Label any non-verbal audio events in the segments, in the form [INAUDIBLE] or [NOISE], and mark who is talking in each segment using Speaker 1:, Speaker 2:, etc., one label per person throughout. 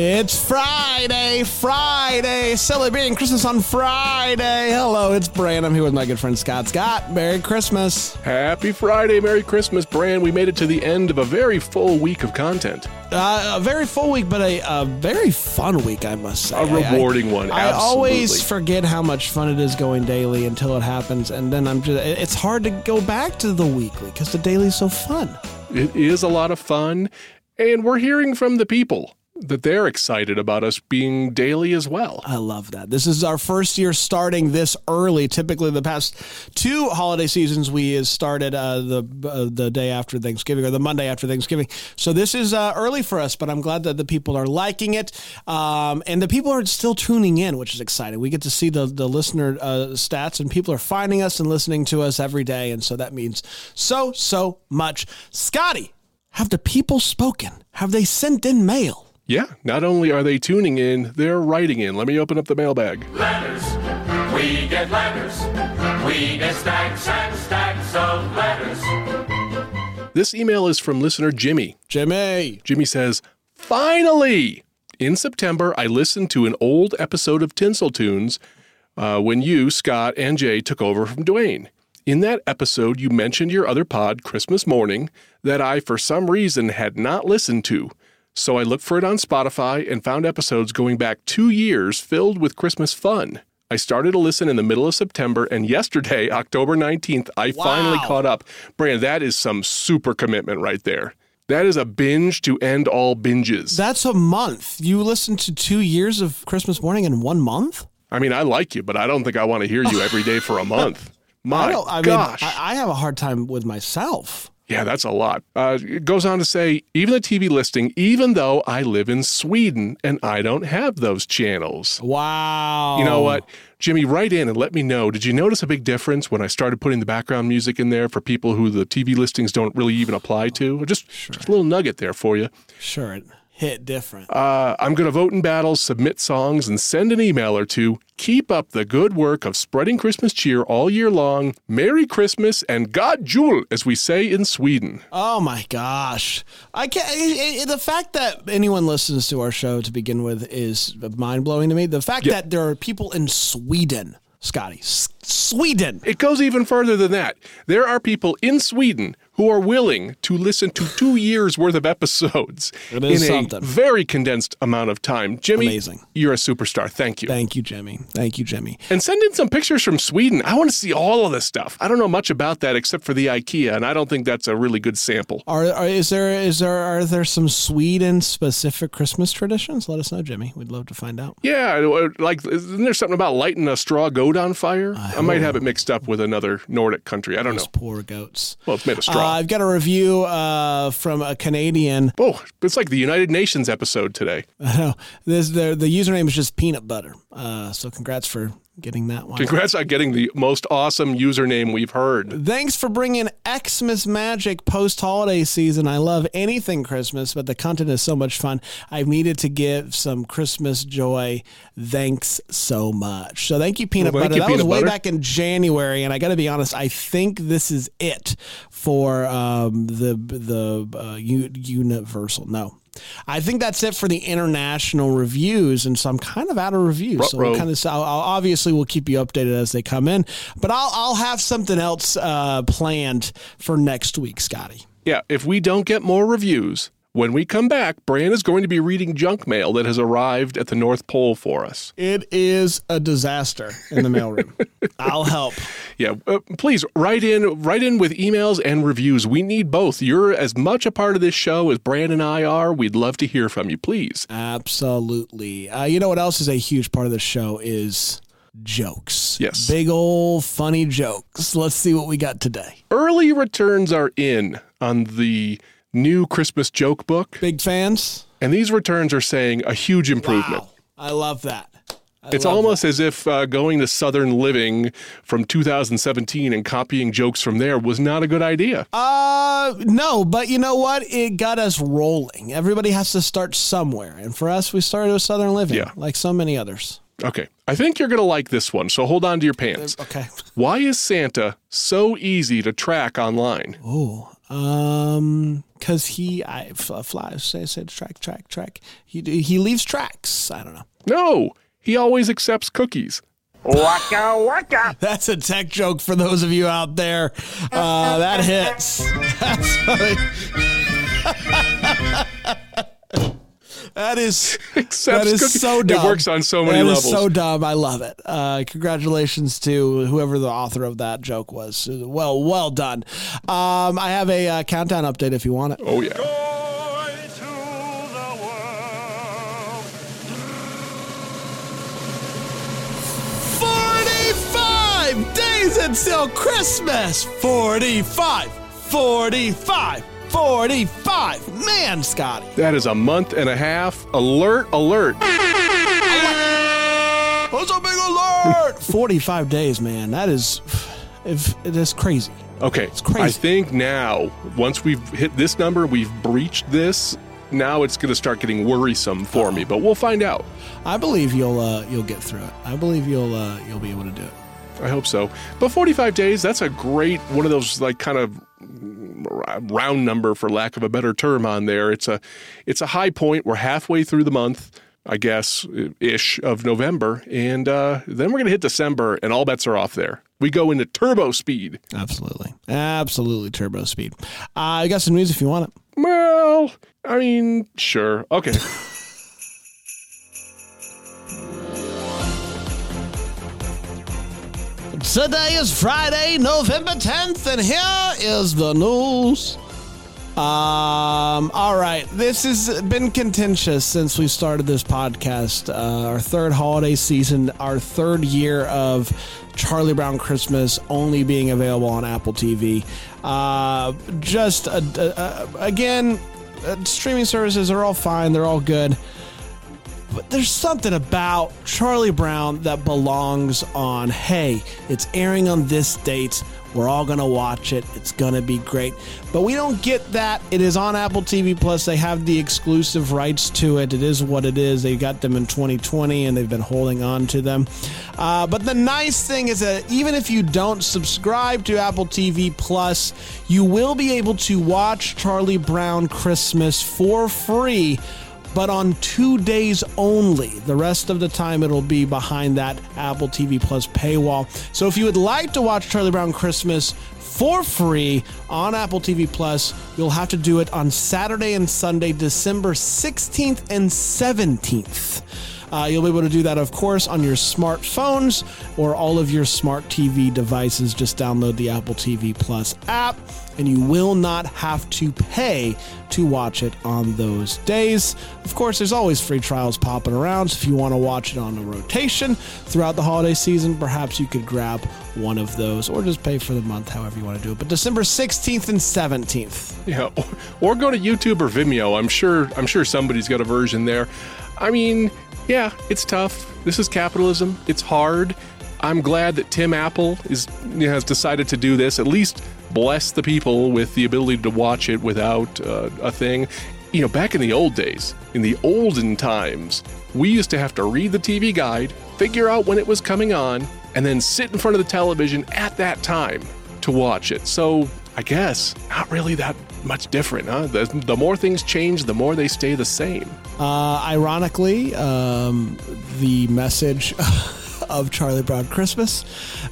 Speaker 1: It's Friday, Friday, celebrating Christmas on Friday. Hello, it's Bran. I'm here with my good friend Scott. Scott, Merry Christmas.
Speaker 2: Happy Friday, Merry Christmas, Bran. We made it to the end of a very full week of content.
Speaker 1: Uh, a very full week, but a, a very fun week, I must say.
Speaker 2: A rewarding
Speaker 1: I,
Speaker 2: one,
Speaker 1: I always forget how much fun it is going daily until it happens, and then I'm just. It's hard to go back to the weekly because the daily's so fun.
Speaker 2: It is a lot of fun, and we're hearing from the people that they're excited about us being daily as well.
Speaker 1: I love that. This is our first year starting this early. Typically, the past two holiday seasons we started uh, the uh, the day after Thanksgiving or the Monday after Thanksgiving. So this is uh, early for us, but I'm glad that the people are liking it, um, and the people are still tuning in, which is exciting. We get to see the the listener uh, stats, and people are finding us and listening to us every day, and so that means so so much. Scotty, have the people spoken? Have they sent in mail?
Speaker 2: Yeah, not only are they tuning in, they're writing in. Let me open up the mailbag.
Speaker 3: letters. We get letters. We get stacks and stacks of letters.
Speaker 2: This email is from listener Jimmy.
Speaker 1: Jimmy.
Speaker 2: Jimmy says, Finally! In September, I listened to an old episode of Tinsel Tunes uh, when you, Scott, and Jay took over from Dwayne. In that episode, you mentioned your other pod, Christmas Morning, that I, for some reason, had not listened to. So I looked for it on Spotify and found episodes going back two years filled with Christmas fun. I started to listen in the middle of September, and yesterday, [LAUGHS] October 19th, I finally caught up. Bran, that is some super commitment right there. That is a binge to end all binges.
Speaker 1: That's a month. You listened to two years of Christmas morning in one month?
Speaker 2: I mean, I like you, but I don't think I want to hear you every day for a [LAUGHS] month. My
Speaker 1: I. I
Speaker 2: gosh.
Speaker 1: mean, I have a hard time with myself.
Speaker 2: Yeah, that's a lot. Uh, it goes on to say, even the TV listing, even though I live in Sweden and I don't have those channels.
Speaker 1: Wow.
Speaker 2: You know what? Jimmy, write in and let me know. Did you notice a big difference when I started putting the background music in there for people who the TV listings don't really even apply to? Just, just a little nugget there for you.
Speaker 1: Sure, it hit different.
Speaker 2: Uh, I'm going to vote in battles, submit songs, and send an email or two. Keep up the good work of spreading Christmas cheer all year long. Merry Christmas and God Jul, as we say in Sweden.
Speaker 1: oh my gosh, I can't. It, it- the fact that anyone listens to our show to begin with is mind blowing to me. The fact
Speaker 2: Yeah.
Speaker 1: that there are people in Sweden, Scotty, S- Sweden.
Speaker 2: It goes even further than that. There are people in Sweden who are willing to listen to two years worth of episodes in
Speaker 1: something.
Speaker 2: a very condensed amount of time. Jimmy,
Speaker 1: Amazing.
Speaker 2: you're a superstar. Thank you.
Speaker 1: Thank you, Jimmy. Thank you, Jimmy.
Speaker 2: And send in some pictures from Sweden. I want to see all of this stuff. I don't know much about that except for the IKEA, and I don't think that's a really good sample.
Speaker 1: Are, are is there is there are there some Sweden specific Christmas traditions? Let us know, Jimmy. We'd love to find out.
Speaker 2: Yeah, like isn't there something about lighting a straw goat on fire? I might have it mixed up with another Nordic country. I don't know.
Speaker 1: Poor goats.
Speaker 2: Well, it's made of
Speaker 1: Uh,
Speaker 2: straw.
Speaker 1: I've got a review uh, from a Canadian.
Speaker 2: oh, it's like the United Nations episode today. [LAUGHS]
Speaker 1: I know this the the username is just peanut butter. Uh, so congrats for getting that one.
Speaker 2: Congrats on getting the most awesome username we've heard.
Speaker 1: Thanks for bringing Xmas magic post holiday season. I love anything Christmas, but the content is so much fun. I've needed to give some Christmas joy. Thanks so much. So thank you, peanut
Speaker 2: Well,
Speaker 1: butter.
Speaker 2: you,
Speaker 1: that was
Speaker 2: Peanut
Speaker 1: way back in January, and I got to be honest. I think this is it for um, the the uh, u- universal. No. I think that's it for the international reviews, and so I'm kind of out of reviews. So we'll kind of I'll, I'll- obviously we'll keep you updated as they come in, but I'll I'll have something else uh, planned for next week, Scotty.
Speaker 2: Yeah, if we don't get more reviews, when we come back, Bran is going to be reading junk mail that has arrived at the North Pole for us.
Speaker 1: It is a disaster in the mailroom. [LAUGHS] I'll help.
Speaker 2: Yeah, uh, please write in, write in with emails and reviews. We need both. You're as much a part of this show as Bran and I are. We'd love to hear from you, please.
Speaker 1: Absolutely. Uh, you know what else is a huge part of the show is jokes.
Speaker 2: Yes.
Speaker 1: Big old funny jokes. Let's see what we got today.
Speaker 2: Early returns are in on the new Christmas joke book.
Speaker 1: Big fans?
Speaker 2: And these returns are saying a huge improvement.
Speaker 1: Wow. I love that. I
Speaker 2: It's
Speaker 1: love
Speaker 2: almost as if uh, going to Southern Living from 2017 and copying jokes from there was not a good idea.
Speaker 1: Uh, no, but you know what? It got us rolling. Everybody has to start somewhere. And for us, we started with Southern Living,
Speaker 2: Yeah.
Speaker 1: like so many others.
Speaker 2: Okay, I think you're going to like this one, so hold on to your pants.
Speaker 1: Okay. [LAUGHS]
Speaker 2: Why is Santa so easy to track online?
Speaker 1: Oh, um, because he, i flies, say, said track, track, track. He, he leaves tracks. I don't know.
Speaker 2: No, he always accepts cookies. Waka waka. [LAUGHS]
Speaker 1: That's a tech joke for those of you out there. Uh, that hits. [LAUGHS] That's funny. [LAUGHS] that is [LAUGHS]
Speaker 2: Accepts
Speaker 1: that is
Speaker 2: cookies.
Speaker 1: so dumb.
Speaker 2: It works on so many
Speaker 1: That is
Speaker 2: levels.
Speaker 1: so dumb. I love it. Uh, congratulations to whoever the author of that joke was. Well, well done. Um, I have a uh, countdown update if you want it.
Speaker 2: oh, yeah.
Speaker 3: Joy to the world.
Speaker 1: 45 days until Christmas. 45, 45, 45. Man, Scotty.
Speaker 2: That is a month and a half. Alert, alert.
Speaker 1: What's a big alert? [LAUGHS] 45 days, man. That is, if it is crazy.
Speaker 2: Okay, It's
Speaker 1: crazy.
Speaker 2: I think now, once we've hit this number, we've breached this. Now it's going to start getting worrisome for me, but we'll find out.
Speaker 1: I believe you'll uh, you'll get through it. I believe you'll uh, you'll be able to do it.
Speaker 2: I hope so. But 45 days, that's a great one of those like kind of round number for lack of a better term on there. It's a it's a high point. We're halfway through the month, I guess, ish of November, and uh, then we're going to hit December and all bets are off there. We go into turbo speed.
Speaker 1: Absolutely, absolutely turbo speed. Uh, I got some news if you want it.
Speaker 2: Well, I mean, sure. Okay. [LAUGHS]
Speaker 1: Today is Friday, November 10th, and here is the news. Um, all right. This has been contentious since we started this podcast. Uh, our third holiday season, our third year of Charlie Brown Christmas only being available on Apple TV. Uh, just, uh, uh, again, uh, streaming services are all fine, they're all good. But there's something about Charlie Brown that belongs on, hey, it's airing on this date. We're all going to watch it. It's going to be great. But we don't get that. It is on Apple TV Plus. They have the exclusive rights to it. It is what it is. They got them in 2020 and they've been holding on to them. Uh, but the nice thing is that even if you don't subscribe to Apple TV Plus, you will be able to watch Charlie Brown Christmas for free but on two days only. The rest of the time, it'll be behind that Apple TV Plus paywall. So if you would like to watch Charlie Brown Christmas for free on Apple TV Plus, you'll have to do it on Saturday and Sunday, December 16th and 17th. Uh, you'll be able to do that, of course, on your smartphones or all of your smart TV devices. Just download the Apple TV Plus app, and you will not have to pay to watch it on those days. Of course, there's always free trials popping around, so if you want to watch it on a rotation throughout the holiday season, perhaps you could grab one of those or just pay for the month, however you want to do it. But December 16th and 17th.
Speaker 2: Yeah, or, or go to YouTube or Vimeo. I'm sure I'm sure somebody's got a version there. I mean, yeah, it's tough. This is capitalism. It's hard. I'm glad that Tim Apple is has decided to do this. At least bless the people with the ability to watch it without uh, a thing. You know, back in the old days, in the olden times, we used to have to read the TV guide, figure out when it was coming on, and then sit in front of the television at that time to watch it. So I guess not really that much different, huh? The, the more things change, the more they stay the same.
Speaker 1: Uh, ironically, um, the message [LAUGHS] of Charlie Brown Christmas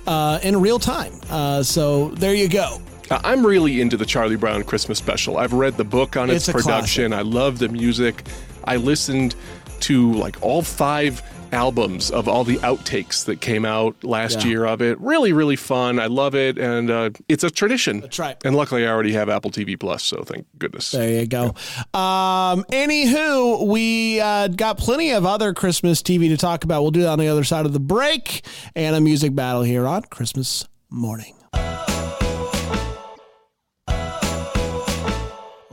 Speaker 1: uh, in real time. Uh, so there you go.
Speaker 2: I'm really into the Charlie Brown Christmas special. I've read the book on its,
Speaker 1: It's
Speaker 2: production. I love the music. I listened to like all five albums of all the outtakes that came out last
Speaker 1: Yeah.
Speaker 2: year of it. Really, really fun. I love it, and uh, it's a tradition.
Speaker 1: That's right.
Speaker 2: And luckily, I already have Apple TV Plus, so thank goodness.
Speaker 1: There you go. Um, anywho, we uh, got plenty of other Christmas TV to talk about. We'll do that on the other side of the break and a music battle here on Christmas morning.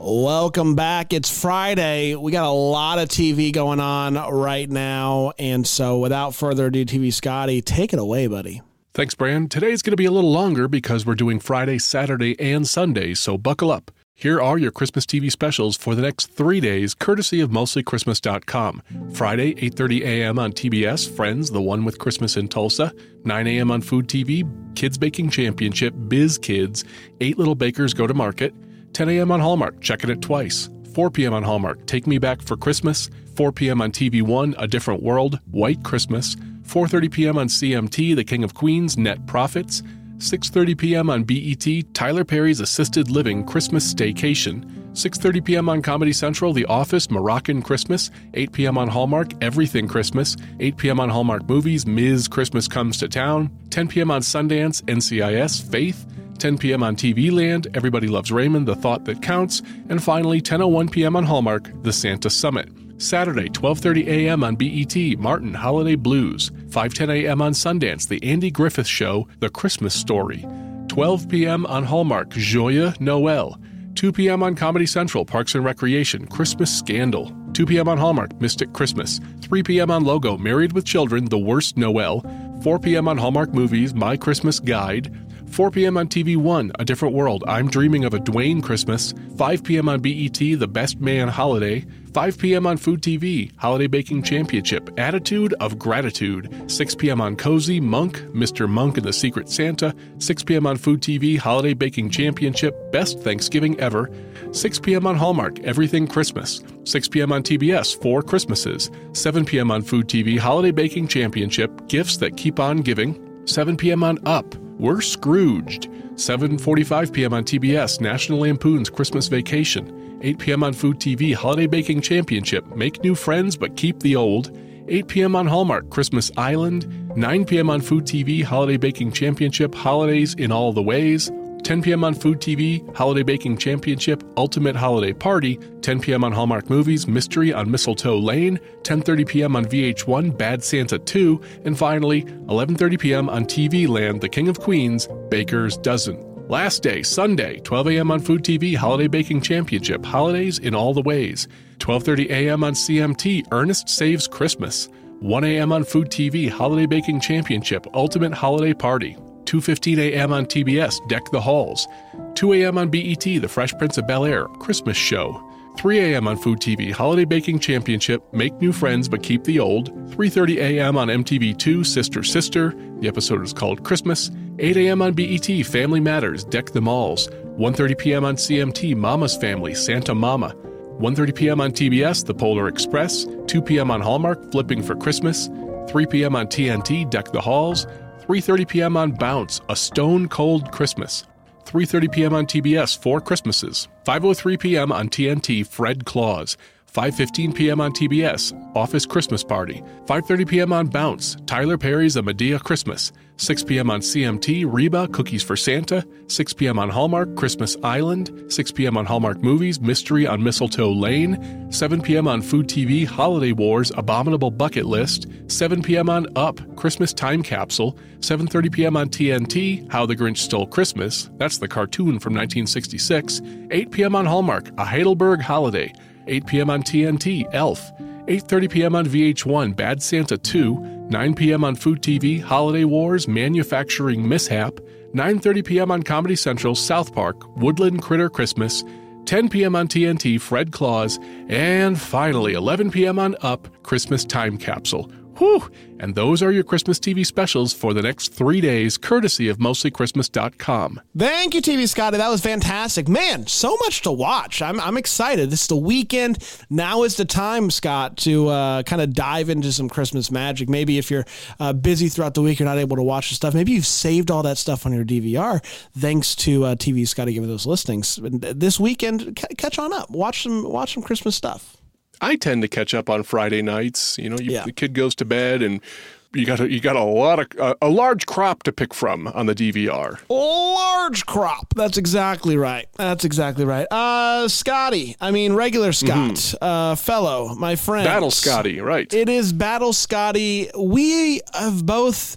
Speaker 1: Welcome back. It's Friday. We got a lot of TV going on right now. And so, without further ado, TV Scotty, take it away, buddy.
Speaker 2: Thanks, Bran. Today's going to be a little longer because we're doing Friday, Saturday, and Sunday, so buckle up. Here are your Christmas TV specials for the next three days, courtesy of MostlyChristmas.com. Friday, 8.30 a.m. on TBS, Friends, the one with Christmas in Tulsa. 9 a.m. on Food TV, Kids Baking Championship, Biz Kids. Eight Little Bakers Go to Market. 10 a.m. on Hallmark, Checking It Twice. 4 p.m. on Hallmark, Take Me Back for Christmas. 4 p.m. on TV One, A Different World, White Christmas. 4.30 p.m. on CMT, The King of Queens, Net Profits. 6:30 p.m. on BET, Tyler Perry's Assisted Living Christmas Staycation. 6:30 p.m. on Comedy Central, The Office Moroccan Christmas. 8 p.m. on Hallmark, Everything Christmas. 8 p.m. on Hallmark Movies, Ms. Christmas Comes to Town. 10 p.m. on Sundance, NCIS, Faith. 10 p.m. on TV Land, Everybody Loves Raymond, The Thought That Counts, and finally 10:01 p.m. on Hallmark, The Santa Summit. Saturday, 12:30 a.m. on BET, Martin Holiday Blues. 5:10 a.m. on Sundance, The Andy Griffith Show, The Christmas Story. 12 p.m. on Hallmark, Joya Noel. 2 p.m. on Comedy Central, Parks and Recreation, Christmas Scandal. 2 p.m. on Hallmark, Mystic Christmas. 3 p.m. on Logo, Married with Children, The Worst Noel. 4 p.m. on Hallmark Movies, My Christmas Guide. 4 p.m. on TV One, A Different World, I'm Dreaming of a Dwayne Christmas. 5 p.m. on BET, The Best Man Holiday. 5 p.m. on Food TV, Holiday Baking Championship, Attitude of Gratitude. 6 p.m. on Cozy, Monk, Mr. Monk and the Secret Santa. 6 p.m. on Food TV, Holiday Baking Championship, Best Thanksgiving Ever. 6 p.m. on Hallmark, Everything Christmas. 6 p.m. on TBS, Four Christmases. 7 p.m. on Food TV, Holiday Baking Championship, Gifts That Keep On Giving. 7 p.m. on Up, We're Scrooged. 7:45 p.m. on TBS, National Lampoon's Christmas Vacation. 8 p.m. on Food TV, Holiday Baking Championship, Make New Friends But Keep the Old. 8 p.m. on Hallmark, Christmas Island. 9 p.m. on Food TV, Holiday Baking Championship, Holidays in All the Ways. 10 p.m. on Food TV, Holiday Baking Championship, Ultimate Holiday Party, 10 p.m. on Hallmark Movies, Mystery on Mistletoe Lane, 10:30 p.m. on VH1, Bad Santa 2, and finally 11:30 p.m. on TV Land, The King of Queens, Baker's Dozen. Last day, Sunday, 12 a.m. on Food TV, Holiday Baking Championship, Holidays in All the Ways. 12:30 a.m. on CMT, Ernest Saves Christmas. 1 a.m. on Food TV, Holiday Baking Championship, Ultimate Holiday Party. 2:15 a.m. on TBS, Deck the Halls. 2 a.m. on BET, The Fresh Prince of Bel Air, Christmas Show. 3 a.m. on Food TV, Holiday Baking Championship, Make New Friends But Keep the Old. 3:30 a.m. on MTV2, Sister Sister. The episode is called Christmas. 8 a.m. on BET, Family Matters, Deck the Malls. 1:30 p.m. on CMT, Mama's Family, Santa Mama. 1:30 p.m. on TBS, The Polar Express. 2 p.m. on Hallmark, Flipping for Christmas. 3 p.m. on TNT, Deck the Halls. 3:30 p.m. on Bounce, A Stone Cold Christmas. 3:30 p.m. on TBS, Four Christmases. 5:03 p.m. on TNT, Fred Claus. 5:15 p.m. on TBS, Office Christmas Party. 5:30 p.m. on Bounce, Tyler Perry's A Madea Christmas. 6 p.m. on CMT, Reba Cookies for Santa. 6 p.m. on Hallmark, Christmas Island. 6 p.m. on Hallmark Movies, Mystery on Mistletoe Lane. 7 p.m. on Food TV, Holiday Wars, Abominable Bucket List. 7 p.m. on Up, Christmas Time Capsule. 7:30 p.m. on TNT, How the Grinch Stole Christmas. That's the cartoon from 1966. 8 p.m. on Hallmark, A Heidelberg Holiday. 8 p.m. on TNT, Elf. 8:30 p.m. on VH1, Bad Santa 2. 9 p.m. on Food TV, Holiday Wars, Manufacturing Mishap. 9:30 p.m. on Comedy Central, South Park, Woodland Critter Christmas. 10 p.m. on TNT, Fred Claus, and finally 11 p.m. on Up, Christmas Time Capsule. Whew! And those are your Christmas TV specials for the next three days, courtesy of mostlychristmas.com.
Speaker 1: Thank you, TV Scotty. That was fantastic. Man, so much to watch. I'm, I'm excited. This is the weekend. Now is the time, Scott, to uh, kind of dive into some Christmas magic. Maybe if you're uh, busy throughout the week, you're not able to watch the stuff. Maybe you've saved all that stuff on your DVR thanks to uh, TV Scotty giving those listings. This weekend, c- catch on up. Watch some, watch some Christmas stuff.
Speaker 2: I tend to catch up on Friday nights. You know, you,
Speaker 1: Yeah.
Speaker 2: the kid goes to bed and you got a, you got a lot of uh, a large crop to pick from on the DVR.
Speaker 1: A large crop. That's exactly right. That's exactly right. Uh, Scotty. I mean, regular Scott, uh, fellow, my friend.
Speaker 2: Battle Scotty, right?
Speaker 1: It is Battle Scotty. We have both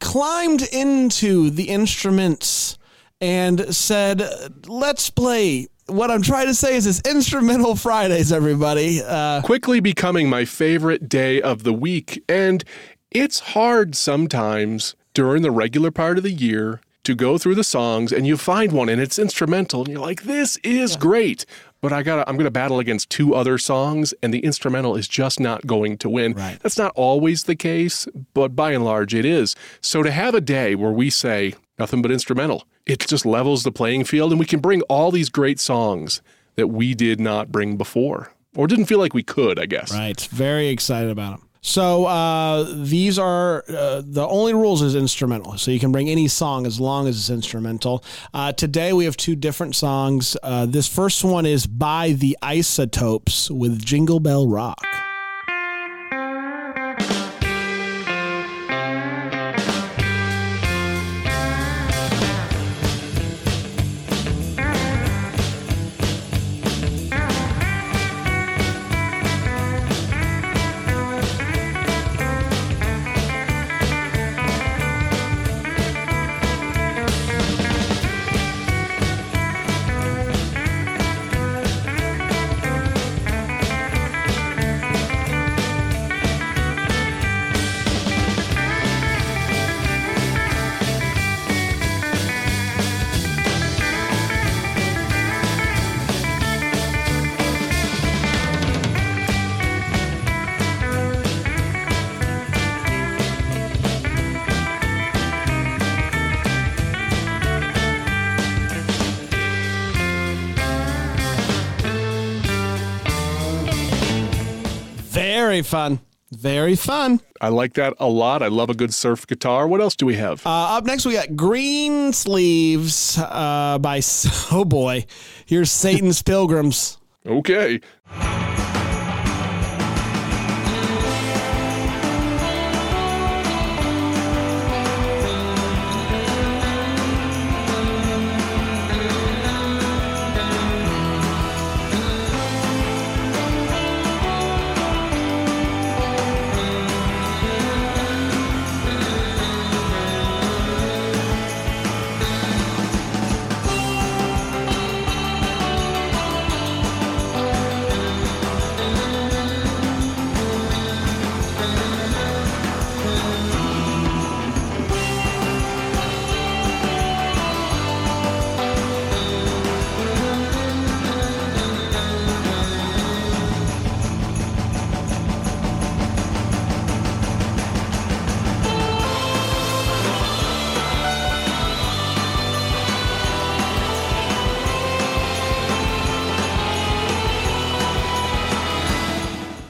Speaker 1: climbed into the instruments and said, let's play what I'm trying to say is it's instrumental Fridays, everybody. Uh,
Speaker 2: quickly becoming my favorite day of the week. And it's hard sometimes during the regular part of the year to go through the songs and you find one and it's instrumental and you're like, this is great. But I gotta I'm gonna battle against two other songs and the instrumental is just not going to win.
Speaker 1: Right.
Speaker 2: That's not always the case, but by and large it is. So to have a day where we say nothing but instrumental, it just levels the playing field and we can bring all these great songs that we did not bring before. Or didn't feel like we could, I guess.
Speaker 1: Right. Very excited about them. So uh, these are uh, the only rules is instrumental. So you can bring any song as long as it's instrumental. Uh, today we have two different songs. Uh, this first one is by the Isotopes with Jingle Bell Rock. Very fun. Very fun.
Speaker 2: I like that a lot. I love a good surf guitar. What else do we have?
Speaker 1: Uh, up next, we got Green Sleeves uh, by, [LAUGHS] oh boy, here's Satan's Pilgrims.
Speaker 2: okay.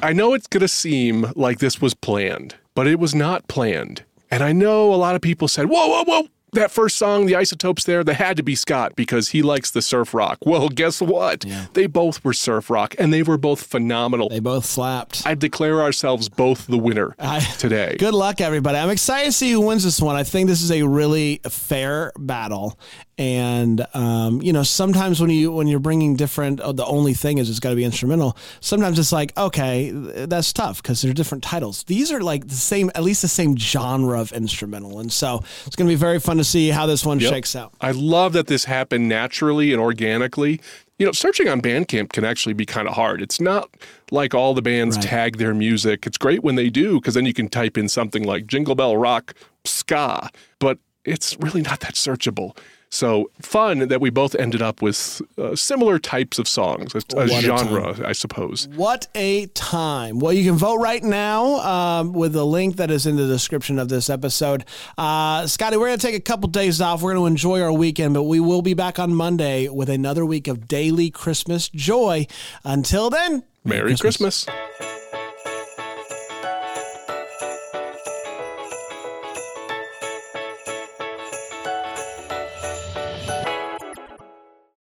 Speaker 2: I know it's going to seem like this was planned, but it was not planned. And I know a lot of people said, whoa, whoa, whoa. That first song, the isotopes there, they had to be Scott because he likes the surf rock. Well, guess what? They both were surf rock and they were both phenomenal.
Speaker 1: They both slapped.
Speaker 2: I declare ourselves both the winner
Speaker 1: I- [LAUGHS]
Speaker 2: today.
Speaker 1: Good luck, everybody. I'm excited to see who wins this one. I think this is a really fair battle. And um, you know, sometimes when you when you're bringing different, oh, the only thing is it's got to be instrumental. Sometimes it's like, okay, that's tough because they're different titles. These are like the same, at least the same genre of instrumental, and so it's going to be very fun to see how this one
Speaker 2: Yep.
Speaker 1: shakes out.
Speaker 2: I love that this happened naturally and organically. You know, searching on Bandcamp can actually be kind of hard. It's not like all the bands
Speaker 1: Right.
Speaker 2: tag their music. It's great when they do because then you can type in something like Jingle Bell Rock Ska, but it's really not that searchable. So fun that we both ended up with uh, similar types of songs, a,
Speaker 1: a
Speaker 2: genre, I suppose.
Speaker 1: What a time. Well, you can vote right now um, with the link that is in the description of this episode. Uh, Scotty, we're going to take a couple days off. We're going to enjoy our weekend, but we will be back on Monday with another week of daily Christmas joy. Until then,
Speaker 2: Merry Christmas.